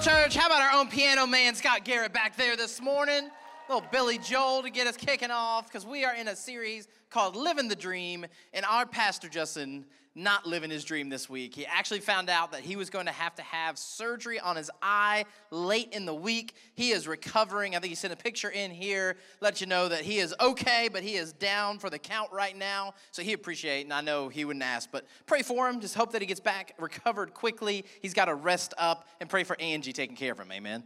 Church? How about our own piano man, Scott Garrett, back there this morning? Little Billy Joel to get us kicking off because we are in a series called Living the Dream, and our pastor, Justin, not living his dream this week. He actually found out that he was going to have to have surgery on his eye late in the week. He is recovering. I think he sent a picture in here, let you know that he is okay, but he is down for the count right now. So he appreciate, and I know he wouldn't ask, but pray for him. Just hope that he gets back recovered quickly. He's got to rest up and pray for Angie taking care of him. Amen.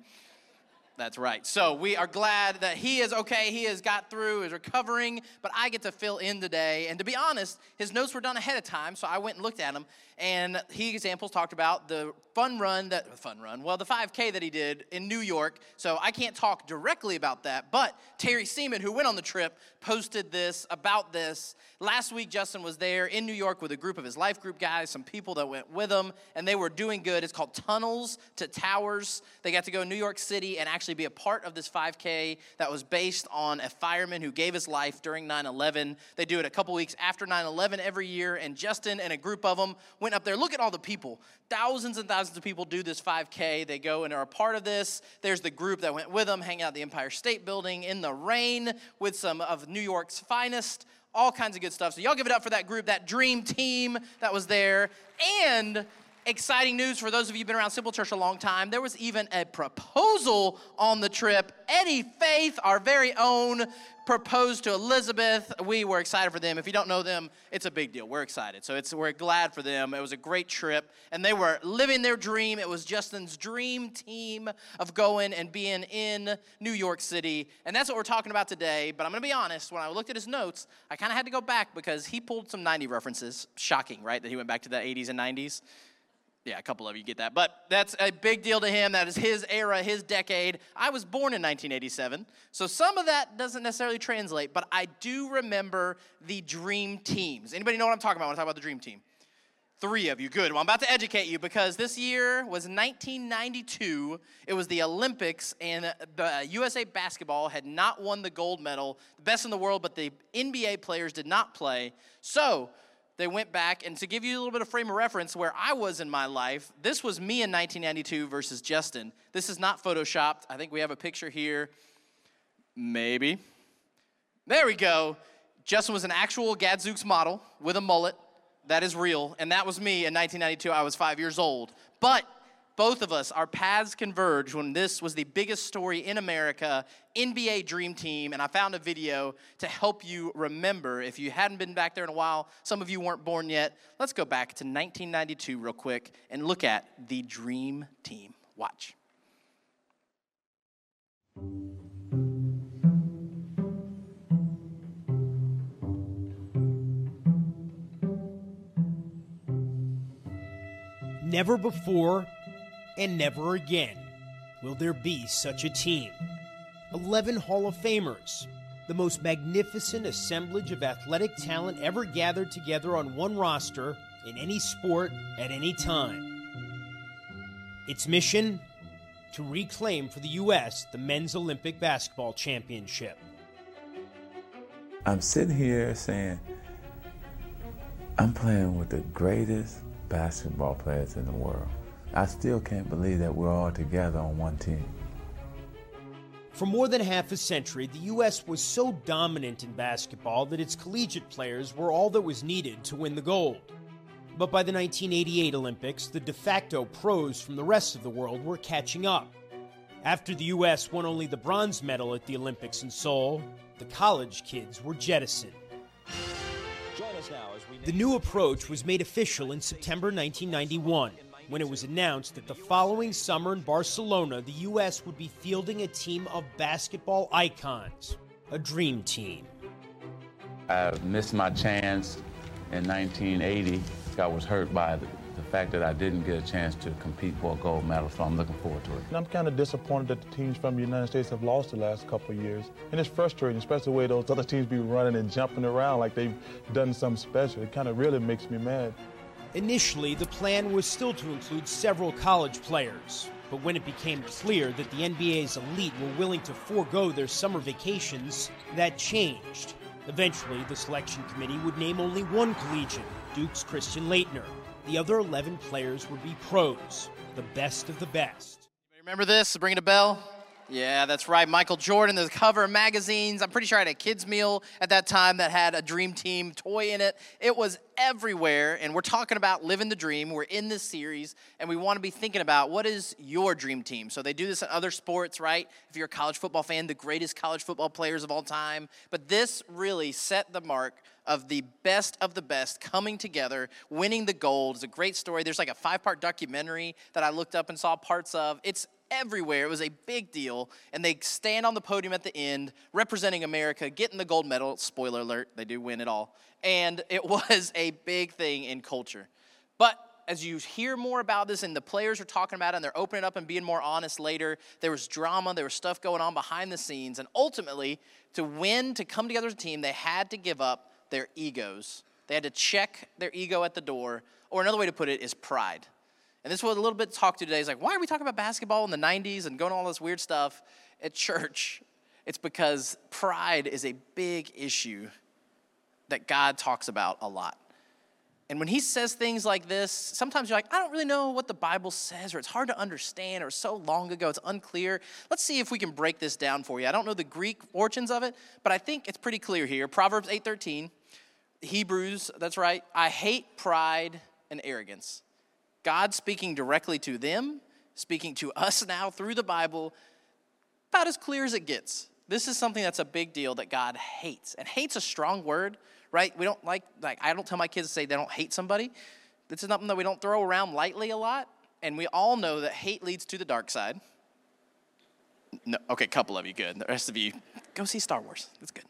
That's right. So we are glad that he is okay. He has got through, is recovering, but I get to fill in today. And to be honest, his notes were done ahead of time, so I went and looked at them. And he examples talked about the fun run that fun run, well, the 5K that he did in New York. So I can't talk directly about that. But Terry Seaman, who went on the trip, posted this about this. Last week, Justin was there in New York with a group of his life group guys, some people that went with him, and they were doing good. It's called Tunnels to Towers. They got to go to New York City and actually be a part of this 5K that was based on a fireman who gave his life during 9 11. They do it a couple weeks after 9 11 every year, and Justin and a group of them went up there. Look at all the people. Thousands and thousands of people do this 5K. They go and are a part of this. There's the group that went with them, hang out the Empire State Building in the rain with some of New York's finest all kinds of good stuff. So y'all give it up for that group, that dream team that was there. And exciting news for those of you who've been around Simple Church a long time. There was even a proposal on the trip. Eddie Faith, our very own, proposed to Elizabeth. We were excited for them. If you don't know them, it's a big deal. We're excited. So it's we're glad for them. It was a great trip, and they were living their dream. It was Justin's dream team of going and being in New York City, and that's what we're talking about today. But I'm gonna be honest. When I looked at his notes, I kind of had to go back because he pulled some 90 references. Shocking, right? That he went back to the 80s and 90s. Yeah, a couple of you get that. But that's a big deal to him. That is his era, his decade. I was born in 1987, so some of that doesn't necessarily translate, but I do remember the dream teams. Anybody know what I'm talking about when I talk about the dream team? Three of you. Good. Well, I'm about to educate you because this year was 1992. It was the Olympics, and the USA basketball had not won the gold medal, the best in the world, but the NBA players did not play. So, they went back, and to give you a little bit of frame of reference where I was in my life, this was me in 1992 versus Justin. This is not photoshopped. I think we have a picture here. Maybe. There we go. Justin was an actual Gadzooks model with a mullet. That is real. And that was me in 1992. I was five years old. But both of us, our paths converged when this was the biggest story in America, NBA Dream Team, and I found a video to help you remember. If you hadn't been back there in a while, some of you weren't born yet. Let's go back to 1992 real quick and look at the Dream Team. Watch. Never before and never again will there be such a team. 11 Hall of Famers, the most magnificent assemblage of athletic talent ever gathered together on one roster in any sport at any time. Its mission? To reclaim for the U.S. the Men's Olympic Basketball Championship. I'm sitting here saying, I'm playing with the greatest basketball players in the world. I still can't believe that we're all together on one team. For more than half a century, the U.S. was so dominant in basketball that its collegiate players were all that was needed to win the gold. But by the 1988 Olympics, the de facto pros from the rest of the world were catching up. After the U.S. won only the bronze medal at the Olympics in Seoul, the college kids were jettisoned. The new approach was made official in September 1991 when it was announced that the following summer in Barcelona, the U.S. would be fielding a team of basketball icons, a dream team. I missed my chance in 1980. I was hurt by the, the, fact that I didn't get a chance to compete for a gold medal, so I'm looking forward to it. And I'm kind of disappointed that the teams from the United States have lost the last couple of years. And it's frustrating, especially the way those other teams be running and jumping around like they've done something special. It kind of really makes me mad. Initially, the plan was still to include several college players, but when it became clear that the NBA's elite were willing to forego their summer vacations, that changed. Eventually, the selection committee would name only one collegian, Duke's Christian Laettner. The other 11 players would be pros, the best of the best. Remember this? Bringing a bell? Yeah, that's right. Michael Jordan, the cover of magazines. I'm pretty sure I had a kids' meal at that time that had a Dream Team toy in it. It was everywhere. And we're talking about living the dream. We're in this series, and we want to be thinking about what is your dream team. So they do this in other sports, right? If you're a college football fan, the greatest college football players of all time. But this really set the mark of the best of the best coming together, winning the gold. It's a great story. There's like a five part documentary that I looked up and saw parts of. It's everywhere. It was a big deal. And they stand on the podium at the end, representing America, getting the gold medal. Spoiler alert, they do win it all. And it was a big thing in culture. But as you hear more about this and the players are talking about it and they're opening up and being more honest later, there was drama, there was stuff going on behind the scenes. And ultimately, to win, to come together as a team, they had to give up their egos. They had to check their ego at the door. Or another way to put it is pride. And this was a little bit talked to today. Is like, why are we talking about basketball in the 90s and going all this weird stuff at church? It's because pride is a big issue that God talks about a lot. And when he says things like this, sometimes you're like, I don't really know what the Bible says, or it's hard to understand, or so long ago, it's unclear. Let's see if we can break this down for you. I don't know the Greek origins of it, but I think it's pretty clear here. Proverbs 8:13, Hebrews, that's right. I hate pride and arrogance. God speaking directly to them, speaking to us now through the Bible, about as clear as it gets. This is something that's a big deal that God hates. And hate's a strong word, right? We don't like, like, I don't tell my kids to say they don't hate somebody. This is something that we don't throw around lightly a lot. And we all know that hate leads to the dark side. No, okay, a couple of you, good. The rest of you, go see Star Wars. That's good.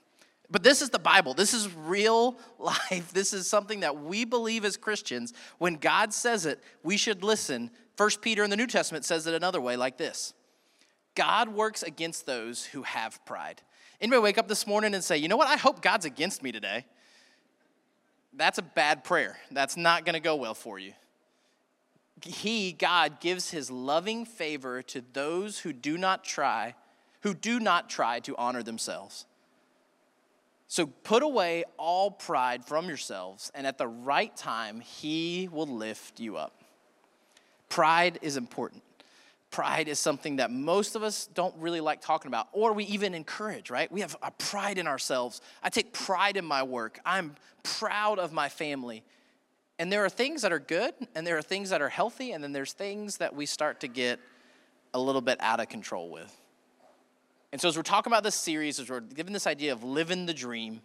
But this is the Bible. This is real life. This is something that we believe as Christians. When God says it, we should listen. First Peter in the New Testament says it another way, like this God works against those who have pride. Anybody wake up this morning and say, you know what? I hope God's against me today. That's a bad prayer. That's not going to go well for you. He, God, gives his loving favor to those who do not try, who do not try to honor themselves. So put away all pride from yourselves, and at the right time, He will lift you up. Pride is important. Pride is something that most of us don't really like talking about, or we even encourage, right? We have a pride in ourselves. I take pride in my work. I'm proud of my family. And there are things that are good, and there are things that are healthy, and then there's things that we start to get a little bit out of control with. And so, as we're talking about this series, as we're given this idea of living the dream,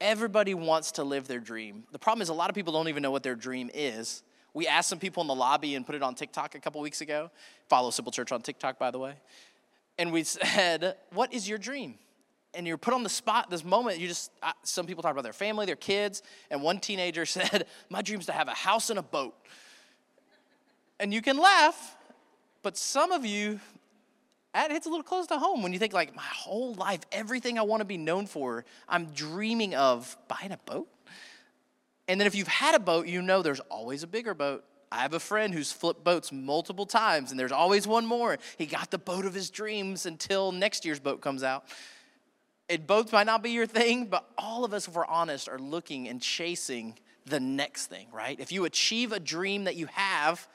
everybody wants to live their dream. The problem is, a lot of people don't even know what their dream is. We asked some people in the lobby and put it on TikTok a couple weeks ago. Follow Simple Church on TikTok, by the way. And we said, What is your dream? And you're put on the spot this moment. You just, some people talk about their family, their kids. And one teenager said, My dream is to have a house and a boat. And you can laugh, but some of you, that hits a little close to home when you think like my whole life everything i want to be known for i'm dreaming of buying a boat. And then if you've had a boat you know there's always a bigger boat. I have a friend who's flipped boats multiple times and there's always one more. He got the boat of his dreams until next year's boat comes out. It boats might not be your thing but all of us if we're honest are looking and chasing the next thing right? If you achieve a dream that you have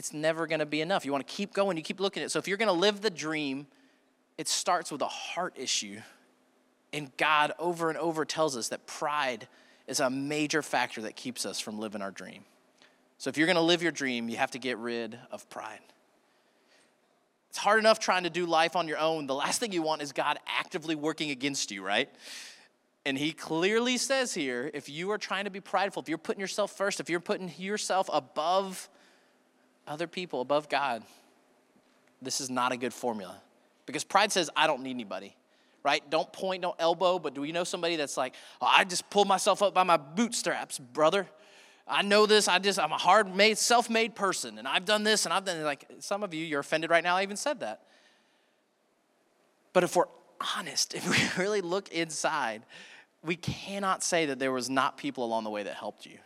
it's never going to be enough. You want to keep going, you keep looking at it. So if you're going to live the dream, it starts with a heart issue. And God over and over tells us that pride is a major factor that keeps us from living our dream. So if you're going to live your dream, you have to get rid of pride. It's hard enough trying to do life on your own. The last thing you want is God actively working against you, right? And he clearly says here if you are trying to be prideful, if you're putting yourself first, if you're putting yourself above other people above God, this is not a good formula. Because pride says, I don't need anybody, right? Don't point, don't elbow, but do we know somebody that's like, oh, I just pulled myself up by my bootstraps, brother? I know this. I just, I'm a hard made, self made person, and I've done this and I've done it. Like some of you, you're offended right now. I even said that. But if we're honest, if we really look inside, we cannot say that there was not people along the way that helped you.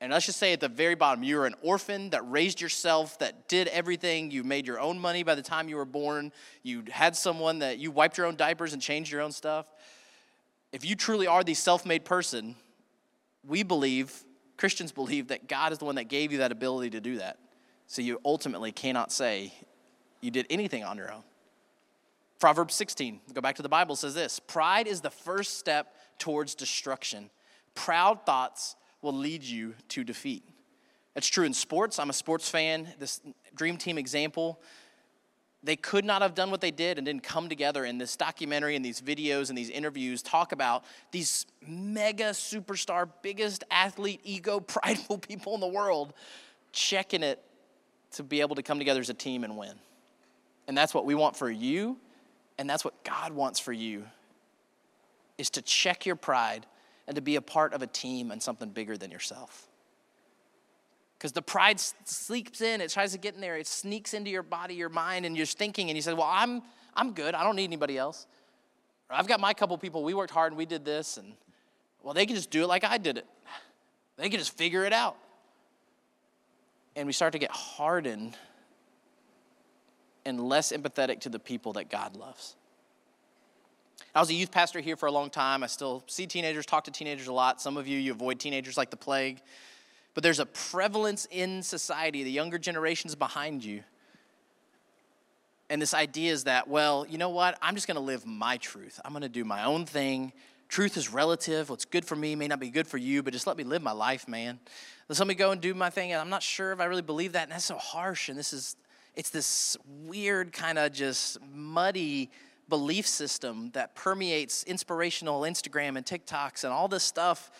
And let's just say at the very bottom, you were an orphan that raised yourself, that did everything. You made your own money by the time you were born. You had someone that you wiped your own diapers and changed your own stuff. If you truly are the self made person, we believe, Christians believe, that God is the one that gave you that ability to do that. So you ultimately cannot say you did anything on your own. Proverbs 16, go back to the Bible, says this Pride is the first step towards destruction. Proud thoughts will lead you to defeat. It's true in sports. I'm a sports fan. This dream team example, they could not have done what they did and didn't come together in this documentary and these videos and these interviews talk about these mega superstar, biggest athlete, ego, prideful people in the world checking it to be able to come together as a team and win. And that's what we want for you and that's what God wants for you is to check your pride and to be a part of a team and something bigger than yourself. Because the pride sleeps in, it tries to get in there, it sneaks into your body, your mind, and you're thinking, and you say, Well, I'm, I'm good, I don't need anybody else. Or I've got my couple people, we worked hard and we did this, and well, they can just do it like I did it. They can just figure it out. And we start to get hardened and less empathetic to the people that God loves. I was a youth pastor here for a long time. I still see teenagers, talk to teenagers a lot. Some of you, you avoid teenagers like the plague. But there's a prevalence in society, the younger generations behind you. And this idea is that, well, you know what? I'm just going to live my truth. I'm going to do my own thing. Truth is relative. What's good for me may not be good for you, but just let me live my life, man. Let me go and do my thing. And I'm not sure if I really believe that. And that's so harsh. And this is it's this weird, kind of just muddy belief system that permeates inspirational Instagram and TikToks and all this stuff.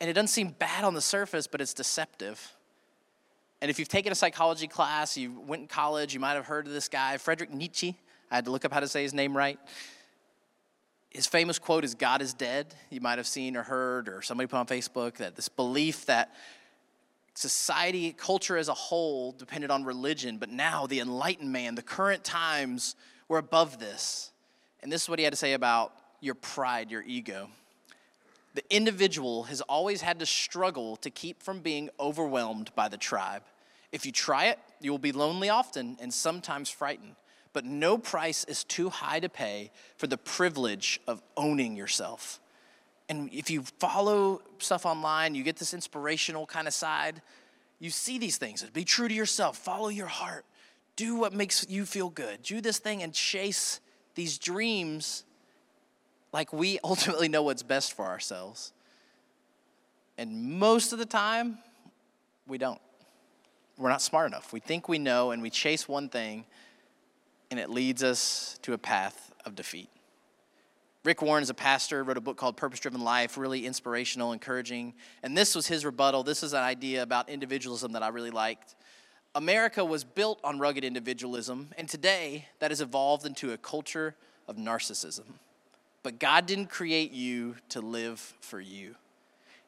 And it doesn't seem bad on the surface, but it's deceptive. And if you've taken a psychology class, you went in college, you might have heard of this guy, Friedrich Nietzsche. I had to look up how to say his name right. His famous quote is God is dead. You might have seen or heard, or somebody put on Facebook that this belief that society, culture as a whole depended on religion, but now the enlightened man, the current times, were above this. And this is what he had to say about your pride, your ego. The individual has always had to struggle to keep from being overwhelmed by the tribe. If you try it, you will be lonely often and sometimes frightened. But no price is too high to pay for the privilege of owning yourself and if you follow stuff online, you get this inspirational kind of side, you see these things. Be true to yourself, follow your heart, do what makes you feel good, do this thing and chase these dreams like we ultimately know what's best for ourselves. And most of the time, we don't. We're not smart enough. We think we know and we chase one thing, and it leads us to a path of defeat. Rick Warren is a pastor, wrote a book called Purpose Driven Life, really inspirational, encouraging. And this was his rebuttal. This is an idea about individualism that I really liked. America was built on rugged individualism, and today that has evolved into a culture of narcissism. But God didn't create you to live for you.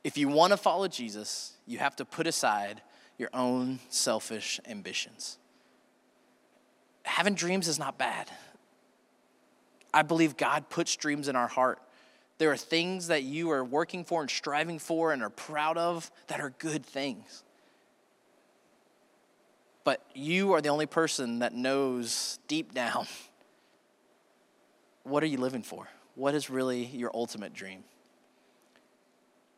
If you want to follow Jesus, you have to put aside your own selfish ambitions. Having dreams is not bad. I believe God puts dreams in our heart. There are things that you are working for and striving for and are proud of that are good things. But you are the only person that knows deep down what are you living for? What is really your ultimate dream?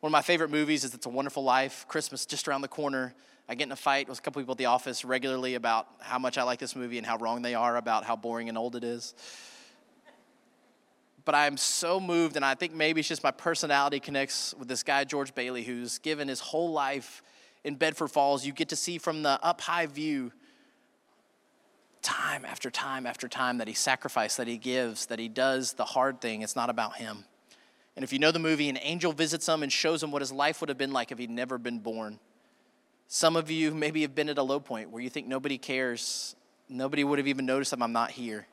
One of my favorite movies is It's a Wonderful Life. Christmas just around the corner. I get in a fight with a couple people at the office regularly about how much I like this movie and how wrong they are about how boring and old it is but I'm so moved, and I think maybe it's just my personality connects with this guy, George Bailey, who's given his whole life in Bedford Falls. You get to see from the up high view time after time after time that he sacrificed, that he gives, that he does the hard thing. It's not about him. And if you know the movie, an angel visits him and shows him what his life would have been like if he'd never been born. Some of you maybe have been at a low point where you think nobody cares, nobody would have even noticed that I'm not here.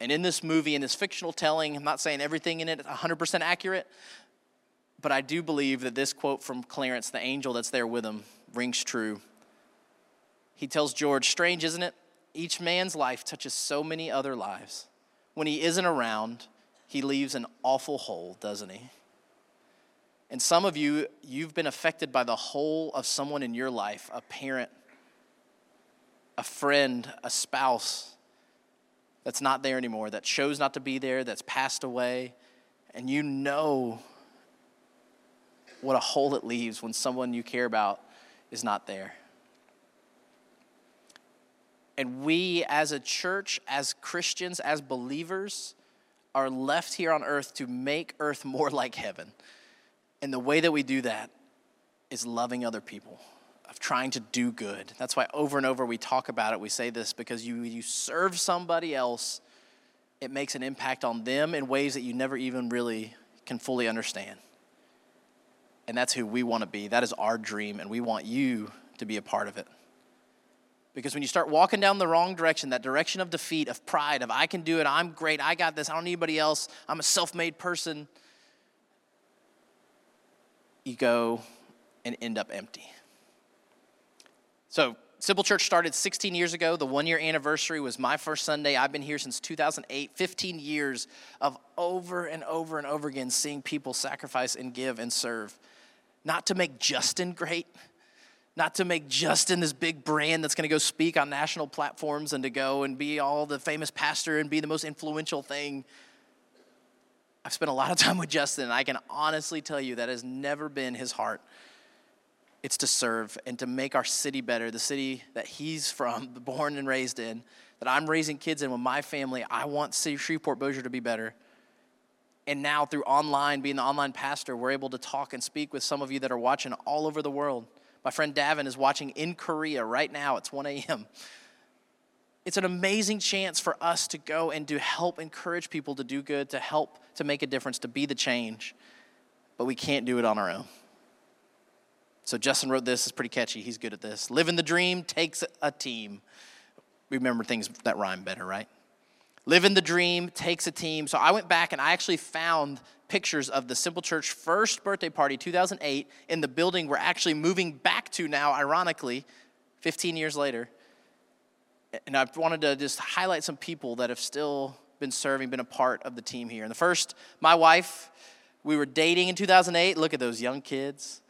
And in this movie, in this fictional telling, I'm not saying everything in it is 100% accurate, but I do believe that this quote from Clarence, the angel that's there with him, rings true. He tells George, Strange, isn't it? Each man's life touches so many other lives. When he isn't around, he leaves an awful hole, doesn't he? And some of you, you've been affected by the whole of someone in your life a parent, a friend, a spouse that's not there anymore, that chose not to be there, that's passed away, and you know what a hole it leaves when someone you care about is not there. And we, as a church, as Christians, as believers, are left here on earth to make earth more like heaven. And the way that we do that is loving other people, of trying to do good. That's why over and over we talk about it. We say this because you, you serve somebody else, it makes an impact on them in ways that you never even really can fully understand. And that's who we want to be. That is our dream, and we want you to be a part of it. Because when you start walking down the wrong direction, that direction of defeat, of pride, of I can do it, I'm great, I got this, I don't need anybody else, I'm a self made person, you go and end up empty. So, Simple Church started 16 years ago. The one year anniversary was my first Sunday. I've been here since 2008. 15 years of over and over and over again seeing people sacrifice and give and serve. Not to make Justin great, not to make Justin this big brand that's going to go speak on national platforms and to go and be all the famous pastor and be the most influential thing. I've spent a lot of time with Justin, and I can honestly tell you that has never been his heart it's to serve and to make our city better, the city that he's from, born and raised in, that I'm raising kids in with my family. I want City Shreveport Bossier to be better. And now through online, being the online pastor, we're able to talk and speak with some of you that are watching all over the world. My friend Davin is watching in Korea right now. It's 1 a.m. It's an amazing chance for us to go and to help encourage people to do good, to help to make a difference, to be the change. But we can't do it on our own. So Justin wrote this. It's pretty catchy. He's good at this. Living the dream takes a team. Remember things that rhyme better, right? Living the dream takes a team. So I went back and I actually found pictures of the Simple Church first birthday party, 2008, in the building we're actually moving back to now, ironically, 15 years later. And I wanted to just highlight some people that have still been serving, been a part of the team here. And the first, my wife, we were dating in 2008. Look at those young kids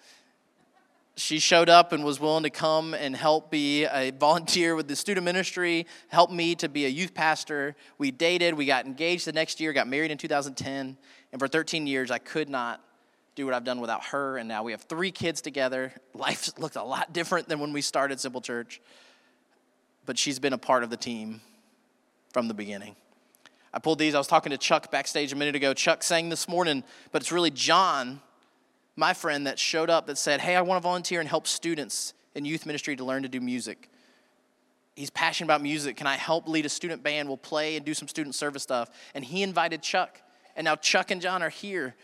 she showed up and was willing to come and help be a volunteer with the student ministry, help me to be a youth pastor. We dated, we got engaged the next year, got married in 2010, and for 13 years, I could not do what I've done without her. And now we have three kids together. Life looked a lot different than when we started Simple Church, but she's been a part of the team from the beginning. I pulled these. I was talking to Chuck backstage a minute ago. Chuck sang this morning, but it's really John my friend that showed up that said, Hey, I want to volunteer and help students in youth ministry to learn to do music. He's passionate about music. Can I help lead a student band? We'll play and do some student service stuff. And he invited Chuck. And now Chuck and John are here.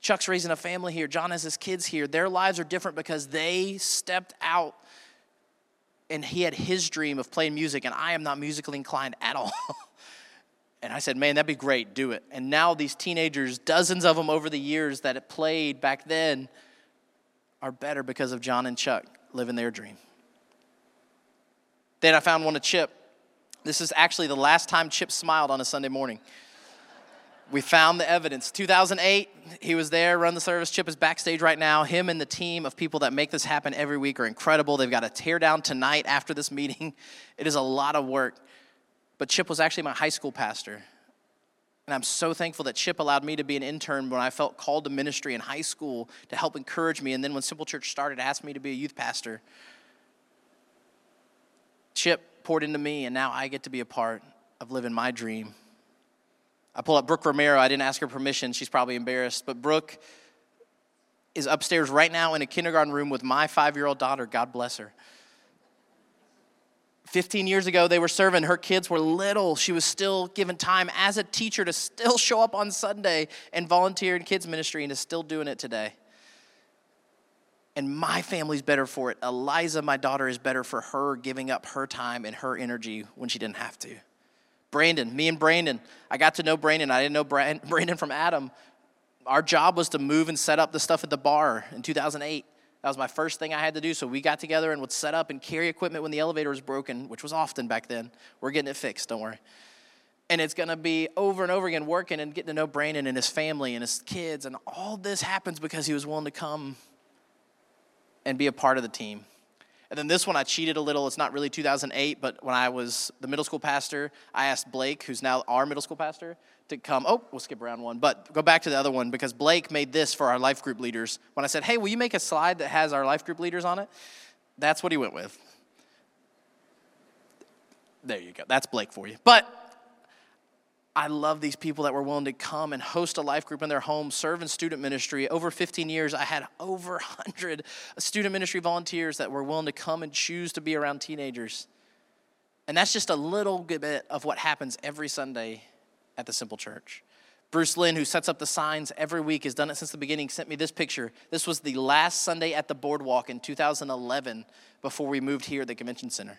Chuck's raising a family here. John has his kids here. Their lives are different because they stepped out and he had his dream of playing music, and I am not musically inclined at all. And I said, man, that'd be great, do it. And now these teenagers, dozens of them over the years that it played back then, are better because of John and Chuck living their dream. Then I found one of Chip. This is actually the last time Chip smiled on a Sunday morning. We found the evidence. 2008, he was there, run the service. Chip is backstage right now. Him and the team of people that make this happen every week are incredible. They've got a tear down tonight after this meeting. It is a lot of work. But Chip was actually my high school pastor. And I'm so thankful that Chip allowed me to be an intern when I felt called to ministry in high school to help encourage me. And then when Simple Church started, asked me to be a youth pastor. Chip poured into me, and now I get to be a part of living my dream. I pull up Brooke Romero. I didn't ask her permission. She's probably embarrassed. But Brooke is upstairs right now in a kindergarten room with my five year old daughter. God bless her. 15 years ago, they were serving. Her kids were little. She was still given time as a teacher to still show up on Sunday and volunteer in kids' ministry and is still doing it today. And my family's better for it. Eliza, my daughter, is better for her giving up her time and her energy when she didn't have to. Brandon, me and Brandon, I got to know Brandon. I didn't know Brandon from Adam. Our job was to move and set up the stuff at the bar in 2008. That was my first thing I had to do. So we got together and would set up and carry equipment when the elevator was broken, which was often back then. We're getting it fixed, don't worry. And it's gonna be over and over again working and getting to know Brandon and his family and his kids. And all this happens because he was willing to come and be a part of the team. And then this one, I cheated a little. It's not really 2008, but when I was the middle school pastor, I asked Blake, who's now our middle school pastor, to come. Oh, we'll skip around one, but go back to the other one because Blake made this for our life group leaders. When I said, hey, will you make a slide that has our life group leaders on it? That's what he went with. There you go. That's Blake for you. But I love these people that were willing to come and host a life group in their home, serve in student ministry. Over 15 years, I had over 100 student ministry volunteers that were willing to come and choose to be around teenagers. And that's just a little bit of what happens every Sunday at the Simple Church. Bruce Lynn, who sets up the signs every week, has done it since the beginning, sent me this picture. This was the last Sunday at the boardwalk in 2011 before we moved here at the convention center.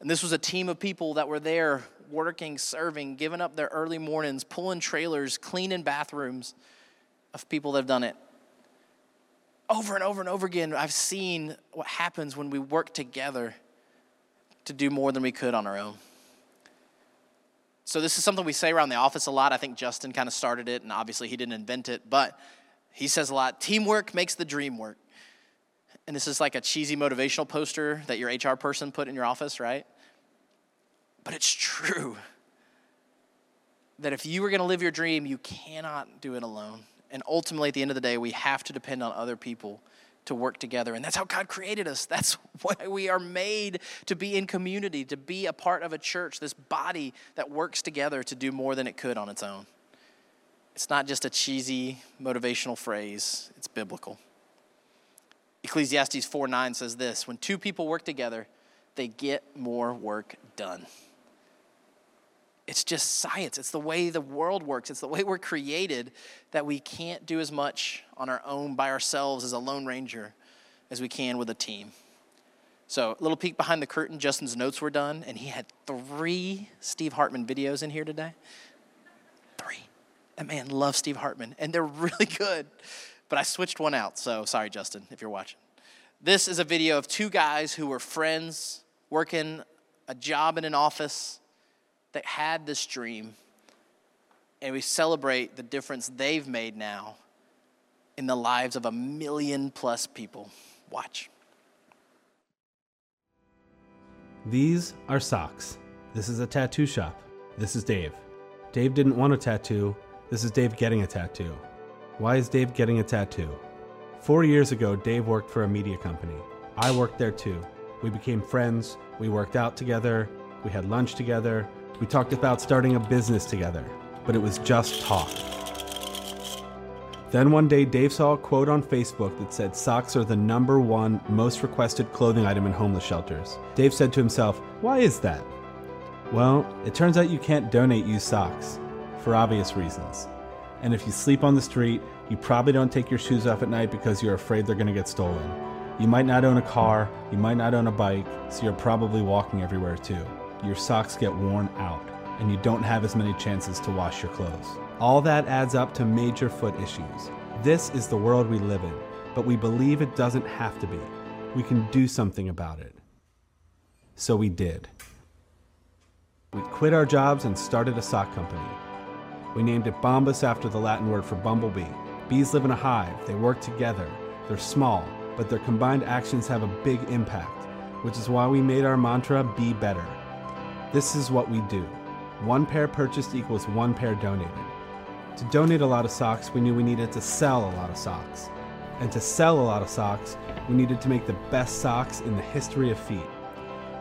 And this was a team of people that were there working, serving, giving up their early mornings, pulling trailers, cleaning bathrooms of people that have done it. Over and over and over again, I've seen what happens when we work together to do more than we could on our own. So, this is something we say around the office a lot. I think Justin kind of started it, and obviously he didn't invent it, but he says a lot teamwork makes the dream work. And this is like a cheesy motivational poster that your HR person put in your office, right? But it's true that if you are going to live your dream, you cannot do it alone. And ultimately, at the end of the day, we have to depend on other people to work together. And that's how God created us. That's why we are made to be in community, to be a part of a church, this body that works together to do more than it could on its own. It's not just a cheesy motivational phrase, it's biblical. Ecclesiastes 4 9 says this When two people work together, they get more work done. It's just science. It's the way the world works. It's the way we're created that we can't do as much on our own by ourselves as a lone ranger as we can with a team. So, a little peek behind the curtain. Justin's notes were done, and he had three Steve Hartman videos in here today. Three. That man loves Steve Hartman, and they're really good. But I switched one out, so sorry, Justin, if you're watching. This is a video of two guys who were friends working a job in an office that had this dream, and we celebrate the difference they've made now in the lives of a million plus people. Watch. These are socks. This is a tattoo shop. This is Dave. Dave didn't want a tattoo. This is Dave getting a tattoo. Why is Dave getting a tattoo? Four years ago, Dave worked for a media company. I worked there too. We became friends. We worked out together. We had lunch together. We talked about starting a business together, but it was just talk. Then one day, Dave saw a quote on Facebook that said socks are the number one most requested clothing item in homeless shelters. Dave said to himself, Why is that? Well, it turns out you can't donate used socks, for obvious reasons. And if you sleep on the street, you probably don't take your shoes off at night because you're afraid they're going to get stolen. You might not own a car, you might not own a bike, so you're probably walking everywhere too your socks get worn out and you don't have as many chances to wash your clothes. All that adds up to major foot issues. This is the world we live in, but we believe it doesn't have to be. We can do something about it. So we did. We quit our jobs and started a sock company. We named it Bombas after the Latin word for bumblebee. Bees live in a hive, they work together. They're small, but their combined actions have a big impact, which is why we made our mantra Be Better. This is what we do. One pair purchased equals one pair donated. To donate a lot of socks, we knew we needed to sell a lot of socks. And to sell a lot of socks, we needed to make the best socks in the history of feet.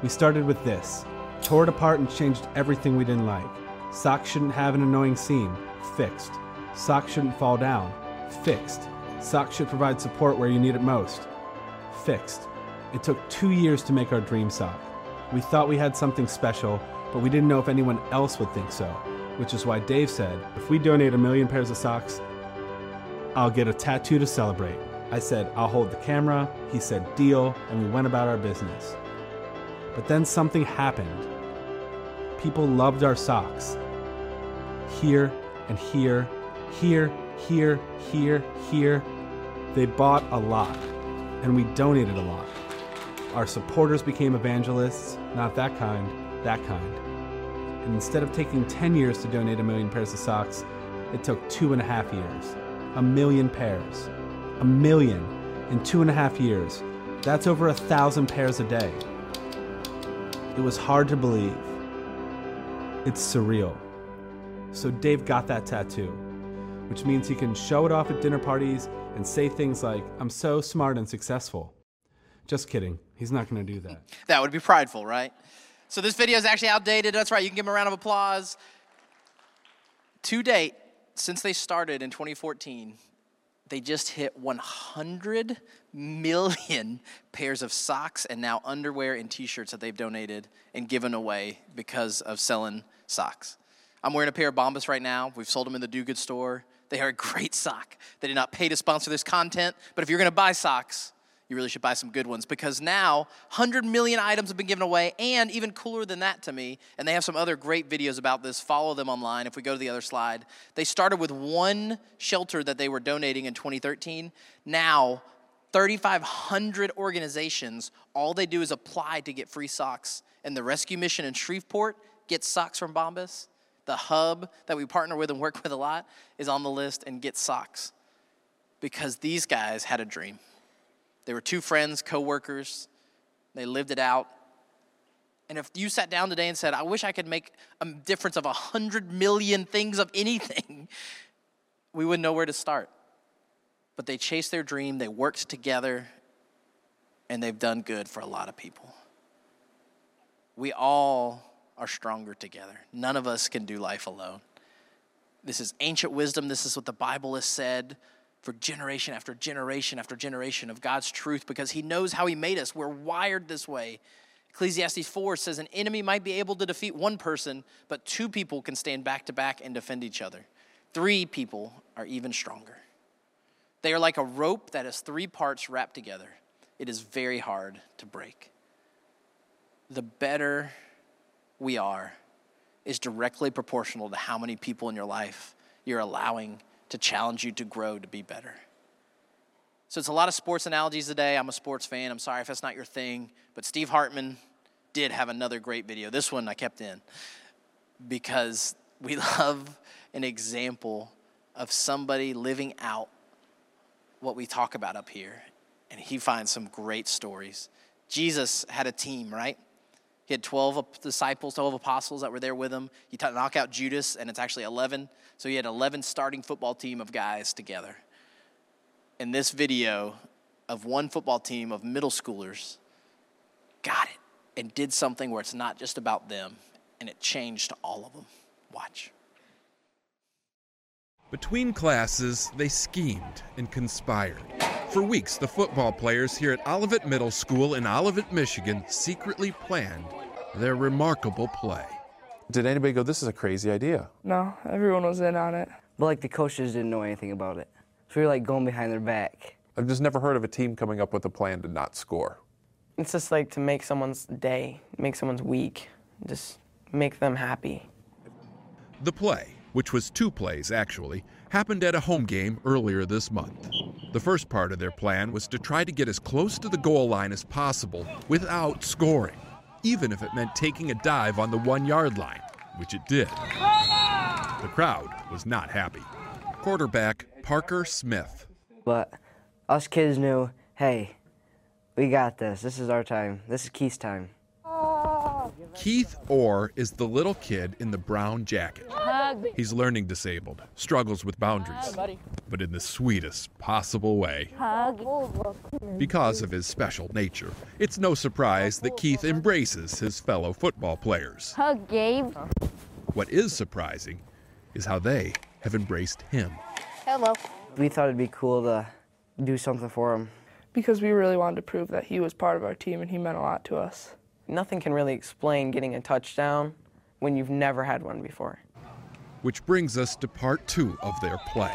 We started with this, tore it apart and changed everything we didn't like. Socks shouldn't have an annoying seam, fixed. Socks shouldn't fall down, fixed. Socks should provide support where you need it most, fixed. It took two years to make our dream sock. We thought we had something special, but we didn't know if anyone else would think so, which is why Dave said, if we donate a million pairs of socks, I'll get a tattoo to celebrate. I said, I'll hold the camera. He said, deal, and we went about our business. But then something happened. People loved our socks. Here and here, here, here, here, here. They bought a lot, and we donated a lot. Our supporters became evangelists, not that kind, that kind. And instead of taking 10 years to donate a million pairs of socks, it took two and a half years. A million pairs. A million in two and a half years. That's over a thousand pairs a day. It was hard to believe. It's surreal. So Dave got that tattoo, which means he can show it off at dinner parties and say things like, I'm so smart and successful. Just kidding. He's not going to do that. That would be prideful, right? So this video is actually outdated. That's right. You can give him a round of applause. To date, since they started in 2014, they just hit 100 million pairs of socks and now underwear and t-shirts that they've donated and given away because of selling socks. I'm wearing a pair of Bombas right now. We've sold them in the Do Good store. They are a great sock. They did not pay to sponsor this content, but if you're going to buy socks, you really should buy some good ones because now 100 million items have been given away, and even cooler than that to me, and they have some other great videos about this. Follow them online. If we go to the other slide, they started with one shelter that they were donating in 2013. Now, 3,500 organizations, all they do is apply to get free socks. And the rescue mission in Shreveport gets socks from Bombas. The hub that we partner with and work with a lot is on the list and gets socks because these guys had a dream. They were two friends, co-workers. They lived it out. And if you sat down today and said, I wish I could make a difference of 100 million things of anything, we wouldn't know where to start. But they chased their dream, they worked together, and they've done good for a lot of people. We all are stronger together. None of us can do life alone. This is ancient wisdom. This is what the Bible has said for generation after generation after generation of God's truth because He knows how He made us. We're wired this way. Ecclesiastes 4 says an enemy might be able to defeat one person, but two people can stand back to back and defend each other. Three people are even stronger. They are like a rope that has three parts wrapped together. It is very hard to break. The better we are is directly proportional to how many people in your life you're allowing to challenge you to grow to be better. So it's a lot of sports analogies today. I'm a sports fan. I'm sorry if that's not your thing, but Steve Hartman did have another great video. This one I kept in because we love an example of somebody living out what we talk about up here. And he finds some great stories. Jesus had a team, right? He had 12 disciples, 12 apostles that were there with him. He t- knock out Judas, and it's actually 11. So he had 11 starting football team of guys together. And this video of one football team of middle schoolers got it and did something where it's not just about them, and it changed all of them. Watch. Between classes, they schemed and conspired. For weeks, the football players here at Olivet Middle School in Olivet, Michigan secretly planned their remarkable play. Did anybody go, this is a crazy idea? No, everyone was in on it. But like the coaches didn't know anything about it. So we were like going behind their back. I've just never heard of a team coming up with a plan to not score. It's just like to make someone's day, make someone's week, just make them happy. The play, which was two plays actually, happened at a home game earlier this month. The first part of their plan was to try to get as close to the goal line as possible without scoring, even if it meant taking a dive on the one yard line, which it did. The crowd was not happy. Quarterback Parker Smith. But us kids knew, hey, we got this. This is our time. This is Keith's time. Keith Orr is the little kid in the brown jacket. He's learning disabled, struggles with boundaries, but in the sweetest possible way. Because of his special nature, it's no surprise that Keith embraces his fellow football players. Hug, Gabe. What is surprising is how they have embraced him. Hello. We thought it'd be cool to do something for him. Because we really wanted to prove that he was part of our team and he meant a lot to us. Nothing can really explain getting a touchdown when you've never had one before. Which brings us to part two of their play.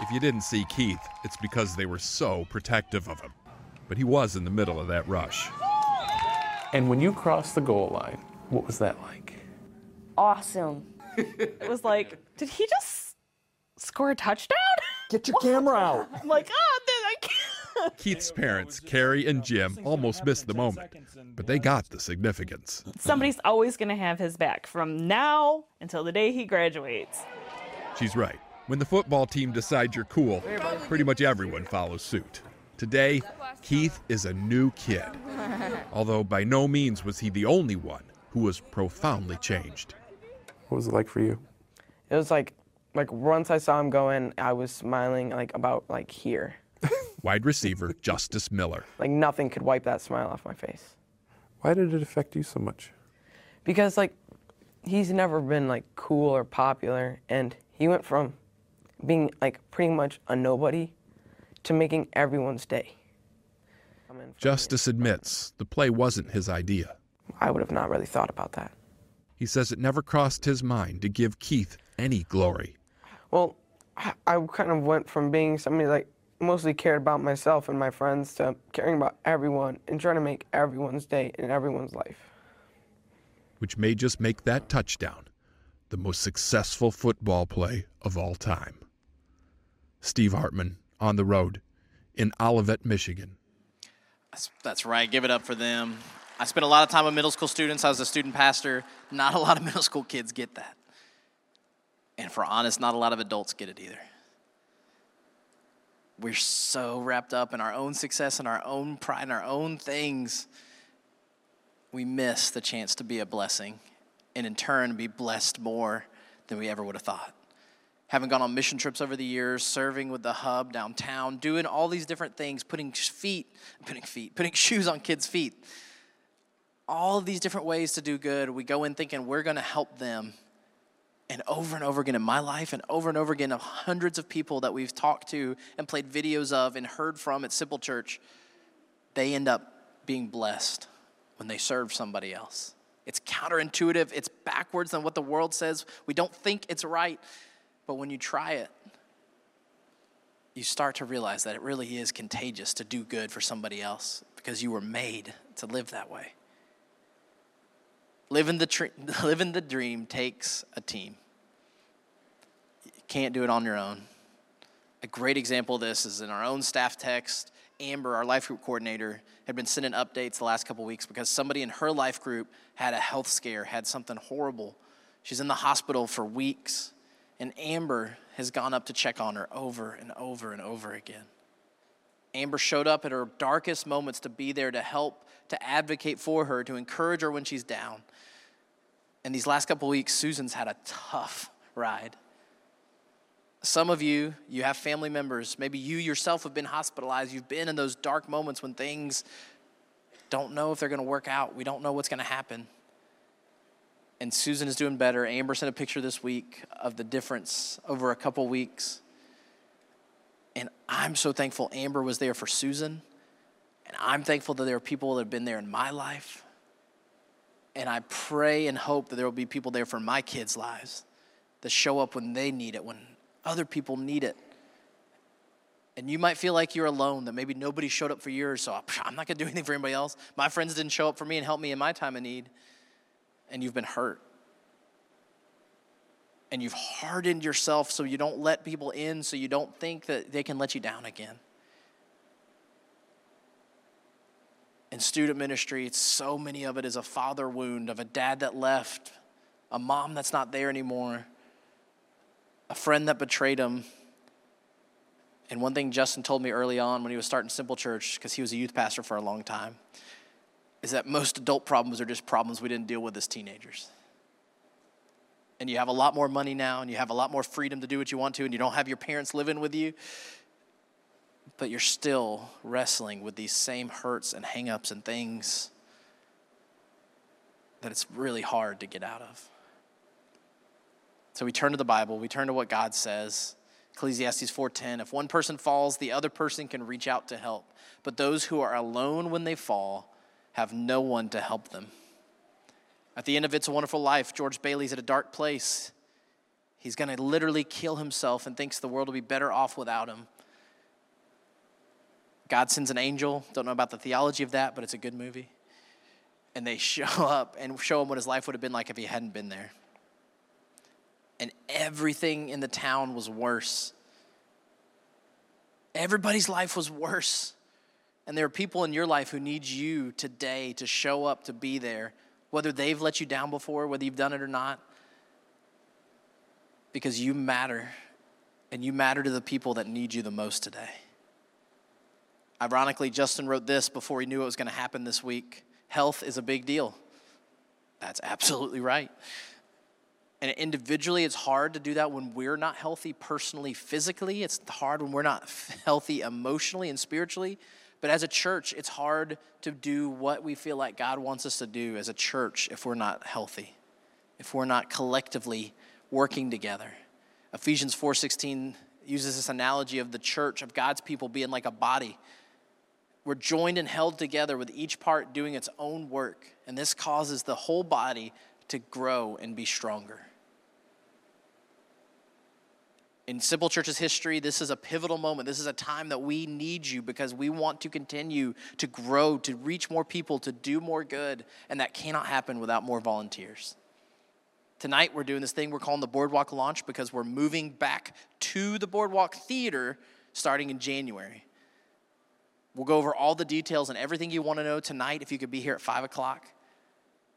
If you didn't see Keith, it's because they were so protective of him. But he was in the middle of that rush. And when you crossed the goal line, what was that like? Awesome. it was like, did he just score a touchdown? Get your camera out. I'm like, oh, I can't. Keith's parents, Carrie and Jim, almost missed the moment, but they got the significance. Somebody's always going to have his back from now until the day he graduates. She's right. When the football team decides you're cool, pretty much everyone follows suit. Today, Keith is a new kid. Although by no means was he the only one who was profoundly changed. What was it like for you? It was like, like once I saw him go in, I was smiling like about like here. Wide receiver Justice Miller. Like nothing could wipe that smile off my face. Why did it affect you so much? Because like he's never been like cool or popular and he went from being like pretty much a nobody to making everyone's day. Justice admits the play wasn't his idea. I would have not really thought about that. He says it never crossed his mind to give Keith any glory. Well, I I kind of went from being somebody that mostly cared about myself and my friends to caring about everyone and trying to make everyone's day and everyone's life. which may just make that touchdown the most successful football play of all time. Steve Hartman on the road in Olivet, Michigan. That's, that's right. Give it up for them. I spent a lot of time with middle school students. I was a student pastor. Not a lot of middle school kids get that. And for honest, not a lot of adults get it either. We're so wrapped up in our own success and our own pride and our own things, we miss the chance to be a blessing and in turn be blessed more than we ever would have thought. Having gone on mission trips over the years, serving with the hub downtown, doing all these different things, putting feet, putting feet, putting shoes on kids' feet. All these different ways to do good, we go in thinking we're going to help them. And over and over again in my life, and over and over again of hundreds of people that we've talked to and played videos of and heard from at Simple Church, they end up being blessed when they serve somebody else. It's counterintuitive, it's backwards than what the world says. We don't think it's right, but when you try it, you start to realize that it really is contagious to do good for somebody else because you were made to live that way. Living the, tr- living the dream takes a team. Can't do it on your own. A great example of this is in our own staff text. Amber, our life group coordinator, had been sending updates the last couple weeks because somebody in her life group had a health scare, had something horrible. She's in the hospital for weeks, and Amber has gone up to check on her over and over and over again. Amber showed up at her darkest moments to be there to help, to advocate for her, to encourage her when she's down. And these last couple weeks, Susan's had a tough ride. Some of you, you have family members. Maybe you yourself have been hospitalized. You've been in those dark moments when things don't know if they're going to work out. We don't know what's going to happen. And Susan is doing better. Amber sent a picture this week of the difference over a couple weeks. And I'm so thankful Amber was there for Susan. And I'm thankful that there are people that have been there in my life. And I pray and hope that there will be people there for my kids' lives that show up when they need it, when other people need it. And you might feel like you're alone, that maybe nobody showed up for yours, so I'm not gonna do anything for anybody else. My friends didn't show up for me and help me in my time of need. And you've been hurt. And you've hardened yourself so you don't let people in, so you don't think that they can let you down again. in student ministry, it's so many of it is a father wound of a dad that left, a mom that's not there anymore, a friend that betrayed him. And one thing Justin told me early on when he was starting Simple Church, because he was a youth pastor for a long time, is that most adult problems are just problems we didn't deal with as teenagers. And you have a lot more money now, and you have a lot more freedom to do what you want to, and you don't have your parents living with you but you're still wrestling with these same hurts and hangups and things that it's really hard to get out of. So we turn to the Bible, we turn to what God says. Ecclesiastes 4:10, if one person falls, the other person can reach out to help, but those who are alone when they fall have no one to help them. At the end of It's a Wonderful Life, George Bailey's at a dark place. He's going to literally kill himself and thinks the world will be better off without him. God sends an angel. Don't know about the theology of that, but it's a good movie. And they show up and show him what his life would have been like if he hadn't been there. And everything in the town was worse. Everybody's life was worse. And there are people in your life who need you today to show up to be there, whether they've let you down before, whether you've done it or not, because you matter. And you matter to the people that need you the most today. Ironically, Justin wrote this before he knew it was going to happen this week. Health is a big deal. That's absolutely right. And individually, it's hard to do that when we're not healthy personally, physically. It's hard when we're not healthy emotionally and spiritually. But as a church, it's hard to do what we feel like God wants us to do as a church if we're not healthy, if we're not collectively working together. Ephesians 4:16 uses this analogy of the church of God's people being like a body. We're joined and held together with each part doing its own work, and this causes the whole body to grow and be stronger. In Simple Church's history, this is a pivotal moment. This is a time that we need you because we want to continue to grow, to reach more people, to do more good, and that cannot happen without more volunteers. Tonight, we're doing this thing we're calling the Boardwalk Launch because we're moving back to the Boardwalk Theater starting in January. We'll go over all the details and everything you want to know tonight if you could be here at 5 o'clock.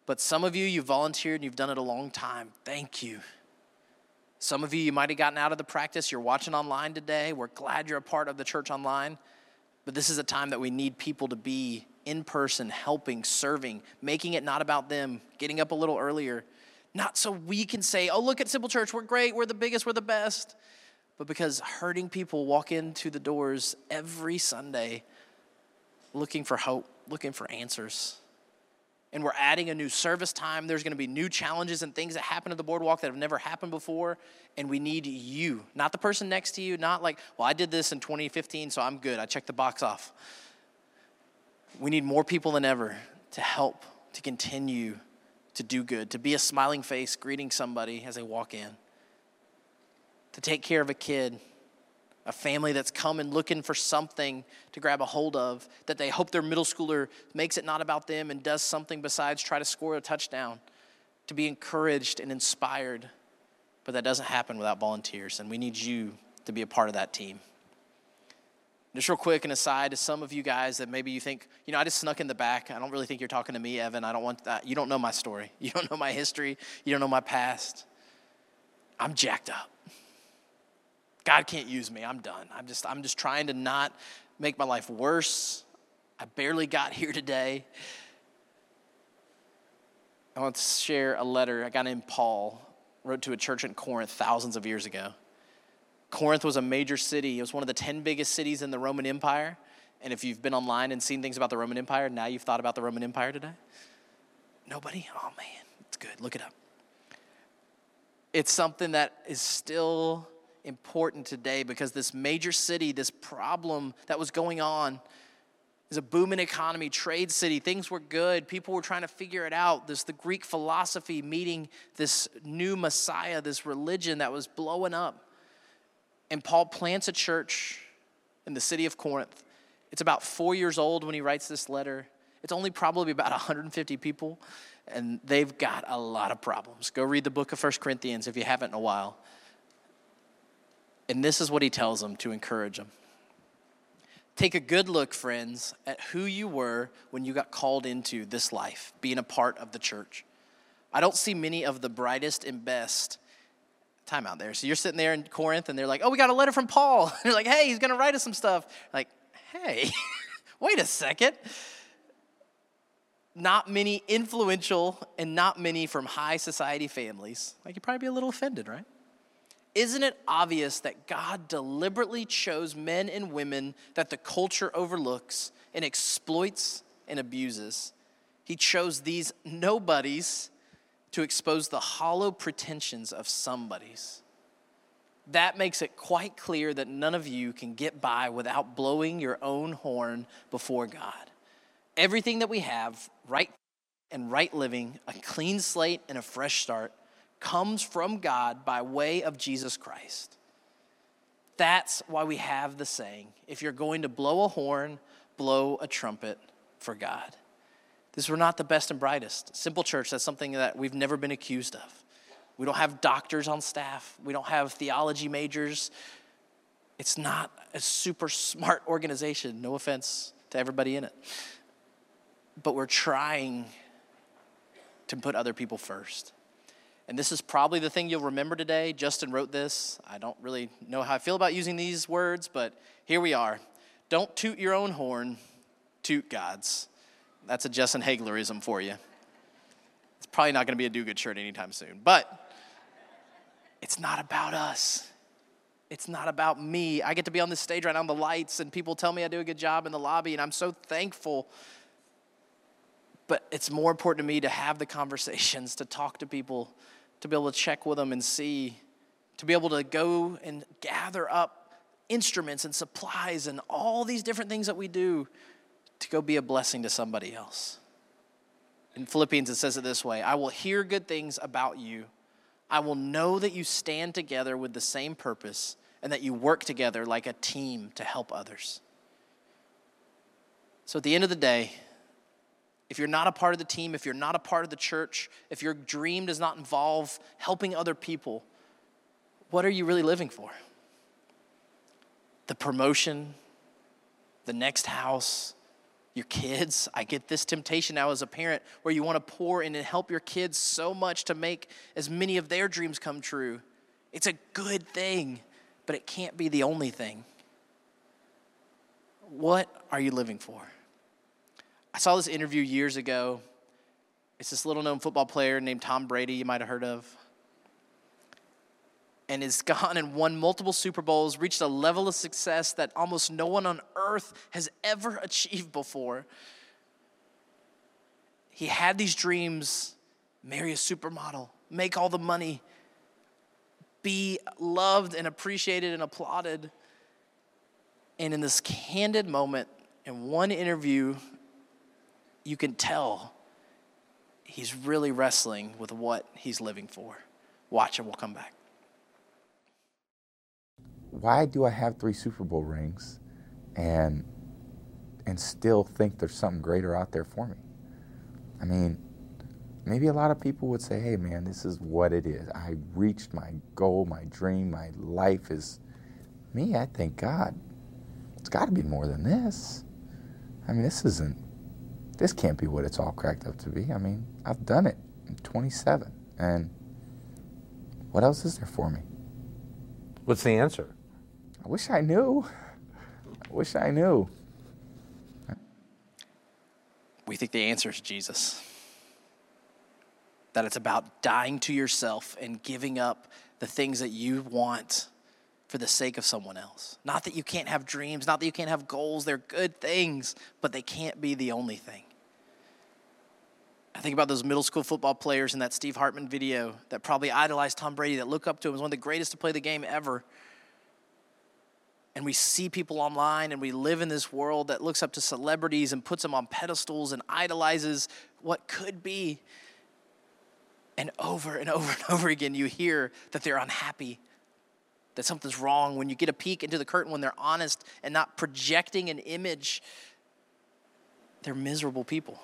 But some of you, you've volunteered and you've done it a long time. Thank you. Some of you, you might have gotten out of the practice. You're watching online today. We're glad you're a part of the church online. But this is a time that we need people to be in person, helping, serving, making it not about them, getting up a little earlier. Not so we can say, oh, look at Simple Church, we're great, we're the biggest, we're the best. But because hurting people walk into the doors every Sunday looking for hope, looking for answers and we're adding a new service time. There's going to be new challenges and things that happen at the boardwalk that have never happened before. And we need you, not the person next to you, not like, well, I did this in 2015, so I'm good. I checked the box off. We need more people than ever to help, to continue to do good, to be a smiling face greeting somebody as they walk in, to take care of a kid a family that's coming looking for something to grab a hold of, that they hope their middle schooler makes it not about them and does something besides try to score a touchdown, to be encouraged and inspired. But that doesn't happen without volunteers, and we need you to be a part of that team. Just real quick, an aside to some of you guys that maybe you think, you know, I just snuck in the back. I don't really think you're talking to me, Evan. I don't want that. You don't know my story. You don't know my history. You don't know my past. I'm jacked up. God can't use me. I'm done. I'm just, I'm just trying to not make my life worse. I barely got here today. I want to share a letter a guy named Paul wrote to a church in Corinth thousands of years ago. Corinth was a major city. It was one of the 10 biggest cities in the Roman Empire. And if you've been online and seen things about the Roman Empire, now you've thought about the Roman Empire today? Nobody? Oh man, it's good. Look it up. It's something that is still important today because this major city, this problem that was going on, is a booming economy, trade city. Things were good. People were trying to figure it out. This the Greek philosophy meeting this new Messiah, this religion that was blowing up. And Paul plants a church in the city of Corinth. It's about four years old when he writes this letter. It's only probably about 150 people, and they've got a lot of problems. Go read the book of First Corinthians if you haven't in a while. And this is what he tells them to encourage them. Take a good look, friends, at who you were when you got called into this life, being a part of the church. I don't see many of the brightest and best time out there. So you're sitting there in Corinth and they're like, oh, we got a letter from Paul. they're like, hey, he's going to write us some stuff. Like, hey, wait a second. Not many influential and not many from high society families. Like, you'd probably be a little offended, right? Isn't it obvious that God deliberately chose men and women that the culture overlooks and exploits and abuses? He chose these nobodies to expose the hollow pretensions of somebodies. That makes it quite clear that none of you can get by without blowing your own horn before God. Everything that we have, right and right living, a clean slate and a fresh start, comes from God by way of Jesus Christ. That's why we have the saying if you're going to blow a horn, blow a trumpet for God. This we're not the best and brightest. Simple church, that's something that we've never been accused of. We don't have doctors on staff, we don't have theology majors. It's not a super smart organization, no offense to everybody in it. But we're trying to put other people first. And this is probably the thing you'll remember today. Justin wrote this. I don't really know how I feel about using these words, but here we are. Don't toot your own horn, toot God's. That's a Justin Haglerism for you. It's probably not going to be a do good shirt anytime soon. But it's not about us. It's not about me. I get to be on this stage right now, the lights, and people tell me I do a good job in the lobby, and I'm so thankful. But it's more important to me to have the conversations, to talk to people, to be able to check with them and see, to be able to go and gather up instruments and supplies and all these different things that we do to go be a blessing to somebody else. In Philippians, it says it this way I will hear good things about you. I will know that you stand together with the same purpose and that you work together like a team to help others. So at the end of the day, if you're not a part of the team, if you're not a part of the church, if your dream does not involve helping other people, what are you really living for? The promotion, the next house, your kids. I get this temptation now as a parent where you want to pour in and help your kids so much to make as many of their dreams come true. It's a good thing, but it can't be the only thing. What are you living for? I saw this interview years ago. It's this little known football player named Tom Brady, you might have heard of. And has gone and won multiple Super Bowls, reached a level of success that almost no one on earth has ever achieved before. He had these dreams marry a supermodel, make all the money, be loved and appreciated and applauded. And in this candid moment, in one interview, you can tell he's really wrestling with what he's living for. Watch and we'll come back. Why do I have three Super Bowl rings and and still think there's something greater out there for me? I mean, maybe a lot of people would say, "Hey man, this is what it is. I reached my goal, my dream, my life is me." I think, "God, it's got to be more than this." I mean, this isn't this can't be what it's all cracked up to be. I mean, I've done it. I'm 27. And what else is there for me? What's the answer? I wish I knew. I wish I knew. We think the answer is Jesus. That it's about dying to yourself and giving up the things that you want for the sake of someone else. Not that you can't have dreams, not that you can't have goals. They're good things, but they can't be the only thing. I think about those middle school football players in that Steve Hartman video that probably idolized Tom Brady, that look up to him as one of the greatest to play the game ever. And we see people online and we live in this world that looks up to celebrities and puts them on pedestals and idolizes what could be. And over and over and over again, you hear that they're unhappy, that something's wrong. When you get a peek into the curtain, when they're honest and not projecting an image, they're miserable people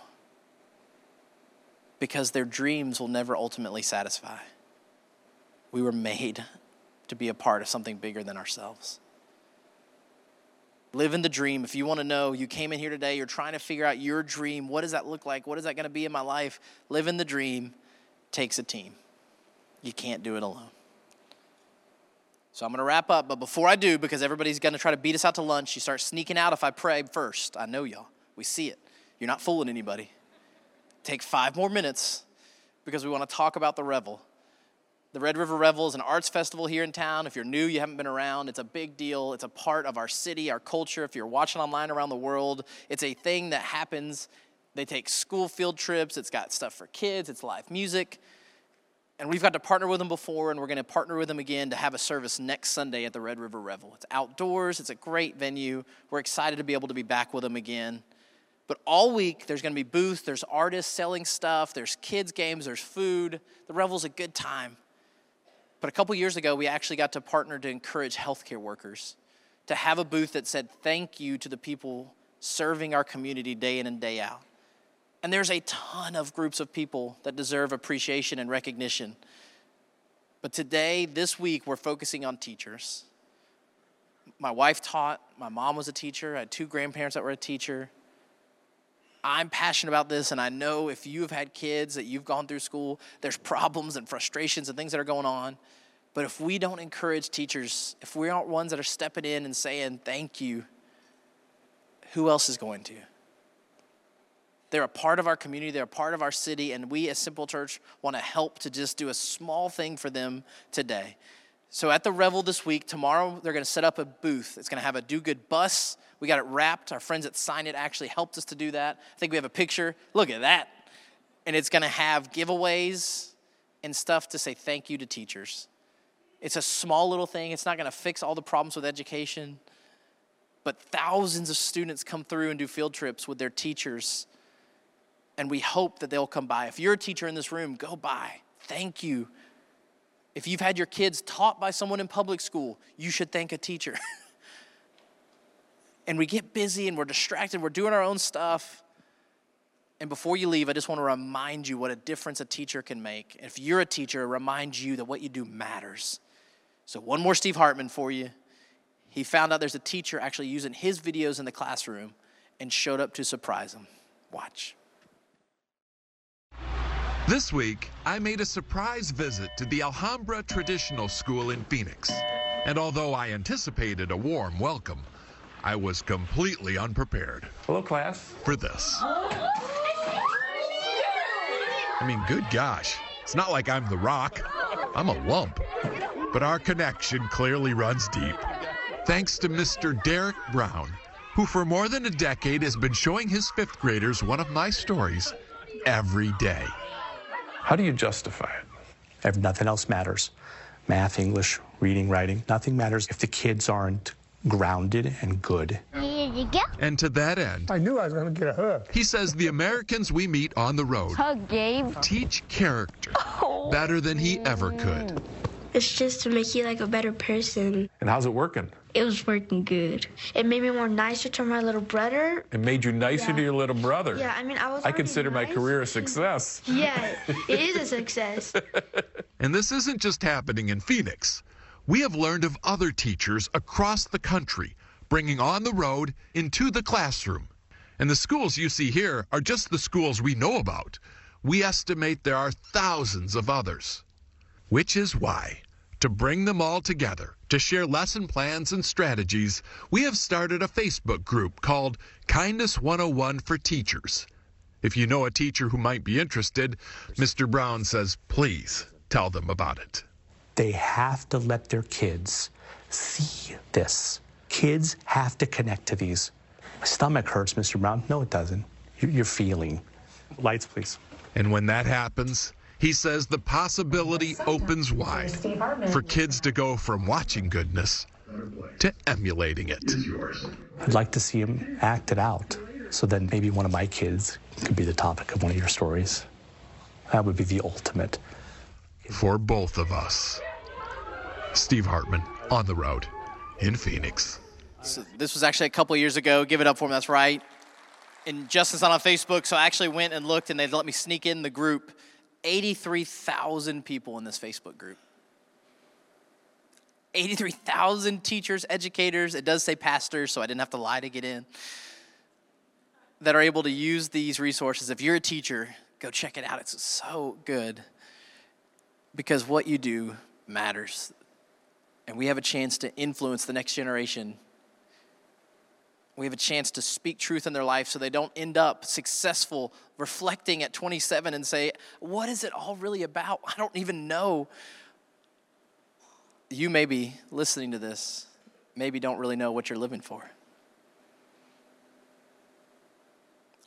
because their dreams will never ultimately satisfy. We were made to be a part of something bigger than ourselves. Live in the dream. If you want to know, you came in here today, you're trying to figure out your dream. What does that look like? What is that going to be in my life? Live in the dream takes a team. You can't do it alone. So I'm going to wrap up, but before I do, because everybody's going to try to beat us out to lunch, you start sneaking out if I pray first. I know y'all. We see it. You're not fooling anybody. Take five more minutes because we want to talk about the Revel. The Red River Revel is an arts festival here in town. If you're new, you haven't been around, it's a big deal. It's a part of our city, our culture. If you're watching online around the world, it's a thing that happens. They take school field trips, it's got stuff for kids, it's live music. And we've got to partner with them before, and we're going to partner with them again to have a service next Sunday at the Red River Revel. It's outdoors, it's a great venue. We're excited to be able to be back with them again. But all week, there's going to be booths, there's artists selling stuff, there's kids' games, there's food. The Revel's a good time. But a couple years ago, we actually got to partner to encourage healthcare workers to have a booth that said thank you to the people serving our community day in and day out. And there's a ton of groups of people that deserve appreciation and recognition. But today, this week, we're focusing on teachers. My wife taught, my mom was a teacher, I had two grandparents that were a teacher. I'm passionate about this, and I know if you have had kids that you've gone through school, there's problems and frustrations and things that are going on. But if we don't encourage teachers, if we aren't ones that are stepping in and saying thank you, who else is going to? They're a part of our community, they're a part of our city, and we as Simple Church want to help to just do a small thing for them today. So at the Revel this week, tomorrow they're going to set up a booth. It's going to have a do good bus. We got it wrapped. Our friends at Sign It actually helped us to do that. I think we have a picture. Look at that. And it's going to have giveaways and stuff to say thank you to teachers. It's a small little thing. It's not going to fix all the problems with education, but thousands of students come through and do field trips with their teachers and we hope that they'll come by. If you're a teacher in this room, go by. Thank you. If you've had your kids taught by someone in public school, you should thank a teacher. and we get busy and we're distracted, we're doing our own stuff. And before you leave, I just want to remind you what a difference a teacher can make. If you're a teacher, remind you that what you do matters. So, one more Steve Hartman for you. He found out there's a teacher actually using his videos in the classroom and showed up to surprise him. Watch. This week, I made a surprise visit to the Alhambra Traditional School in Phoenix. And although I anticipated a warm welcome, I was completely unprepared. Hello, class. For this. I mean, good gosh, it's not like I'm the rock. I'm a lump. But our connection clearly runs deep. Thanks to Mr. Derek Brown, who for more than a decade has been showing his fifth graders one of my stories every day. How do you justify it? If nothing else matters math, English, reading, writing nothing matters if the kids aren't grounded and good. And to that end, I knew I was going to get a hug. He says the Americans we meet on the road hug, Gabe. teach character oh. better than he ever could. It's just to make you like a better person. And how's it working? It was working good. It made me more nicer to my little brother. It made you nicer yeah. to your little brother. Yeah, I mean, I was. I consider nice. my career a success. Yeah, it is a success. and this isn't just happening in Phoenix. We have learned of other teachers across the country bringing on the road into the classroom. And the schools you see here are just the schools we know about. We estimate there are thousands of others. Which is why, to bring them all together, to share lesson plans and strategies, we have started a Facebook group called Kindness 101 for Teachers. If you know a teacher who might be interested, Mr. Brown says, please tell them about it. They have to let their kids see this. Kids have to connect to these. My stomach hurts, Mr. Brown. No, it doesn't. You're feeling. Lights, please. And when that happens, he says the possibility opens wide for kids to go from watching goodness to emulating it. I'd like to see him act it out so then maybe one of my kids could be the topic of one of your stories. That would be the ultimate. For both of us. Steve Hartman on the road in Phoenix. So this was actually a couple years ago. Give it up for him. That's right. And Justin's not on Facebook, so I actually went and looked, and they let me sneak in the group. 83,000 people in this Facebook group. 83,000 teachers, educators, it does say pastors, so I didn't have to lie to get in, that are able to use these resources. If you're a teacher, go check it out. It's so good because what you do matters. And we have a chance to influence the next generation we have a chance to speak truth in their life so they don't end up successful reflecting at 27 and say, What is it all really about? I don't even know. You may be listening to this, maybe don't really know what you're living for.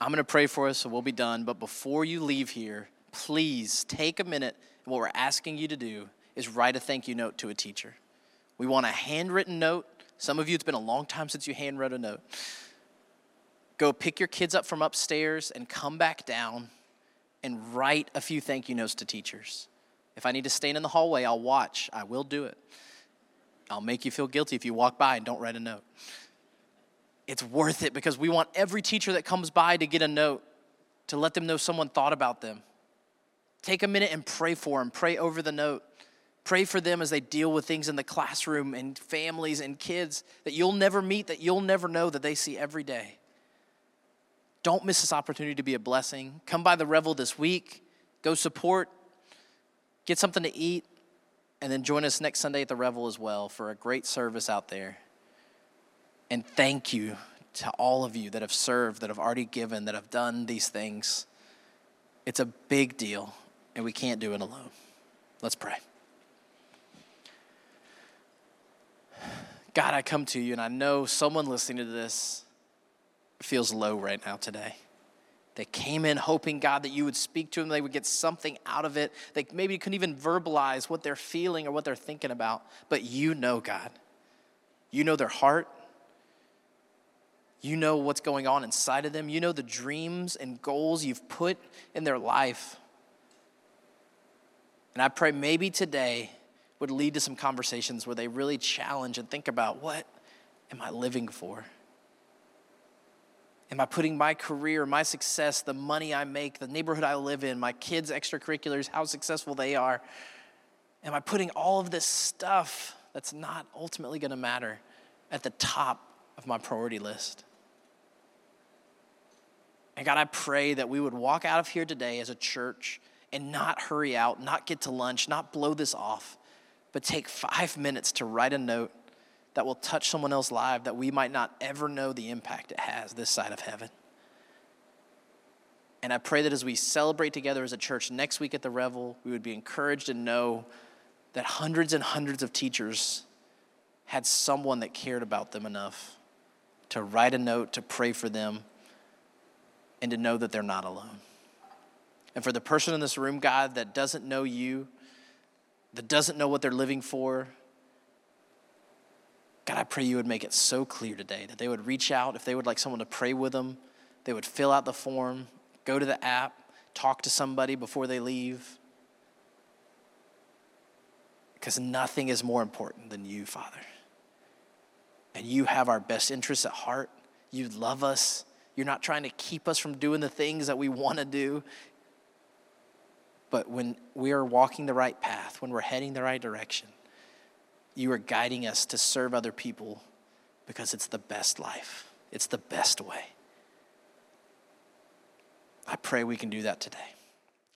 I'm going to pray for us, so we'll be done. But before you leave here, please take a minute. What we're asking you to do is write a thank you note to a teacher. We want a handwritten note some of you, it's been a long time since you handwrote a note. Go pick your kids up from upstairs and come back down and write a few thank you notes to teachers. If I need to stand in the hallway, I'll watch. I will do it. I'll make you feel guilty if you walk by and don't write a note. It's worth it because we want every teacher that comes by to get a note to let them know someone thought about them. Take a minute and pray for them, pray over the note. Pray for them as they deal with things in the classroom and families and kids that you'll never meet, that you'll never know, that they see every day. Don't miss this opportunity to be a blessing. Come by the Revel this week, go support, get something to eat, and then join us next Sunday at the Revel as well for a great service out there. And thank you to all of you that have served, that have already given, that have done these things. It's a big deal, and we can't do it alone. Let's pray. God, I come to you, and I know someone listening to this feels low right now today. They came in hoping, God, that you would speak to them, they would get something out of it. They maybe couldn't even verbalize what they're feeling or what they're thinking about, but you know, God. You know their heart. You know what's going on inside of them. You know the dreams and goals you've put in their life. And I pray maybe today would lead to some conversations where they really challenge and think about what am I living for? Am I putting my career, my success, the money I make, the neighborhood I live in, my kids' extracurriculars, how successful they are? Am I putting all of this stuff that's not ultimately going to matter at the top of my priority list? And God, I pray that we would walk out of here today as a church and not hurry out, not get to lunch, not blow this off, but take five minutes to write a note that will touch someone else's life that we might not ever know the impact it has this side of heaven. And I pray that as we celebrate together as a church next week at the Revel, we would be encouraged to know that hundreds and hundreds of teachers had someone that cared about them enough to write a note, to pray for them, and to know that they're not alone. And for the person in this room, God, that doesn't know you, that doesn't know what they're living for, God, I pray you would make it so clear today that they would reach out, if they would like someone to pray with them, they would fill out the form, go to the app, talk to somebody before they leave. Because nothing is more important than you, Father. And you have our best interests at heart. You love us. You're not trying to keep us from doing the things that we want to do. But when we are walking the right path, when we're heading the right direction, you are guiding us to serve other people because it's the best life, it's the best way. I pray we can do that today.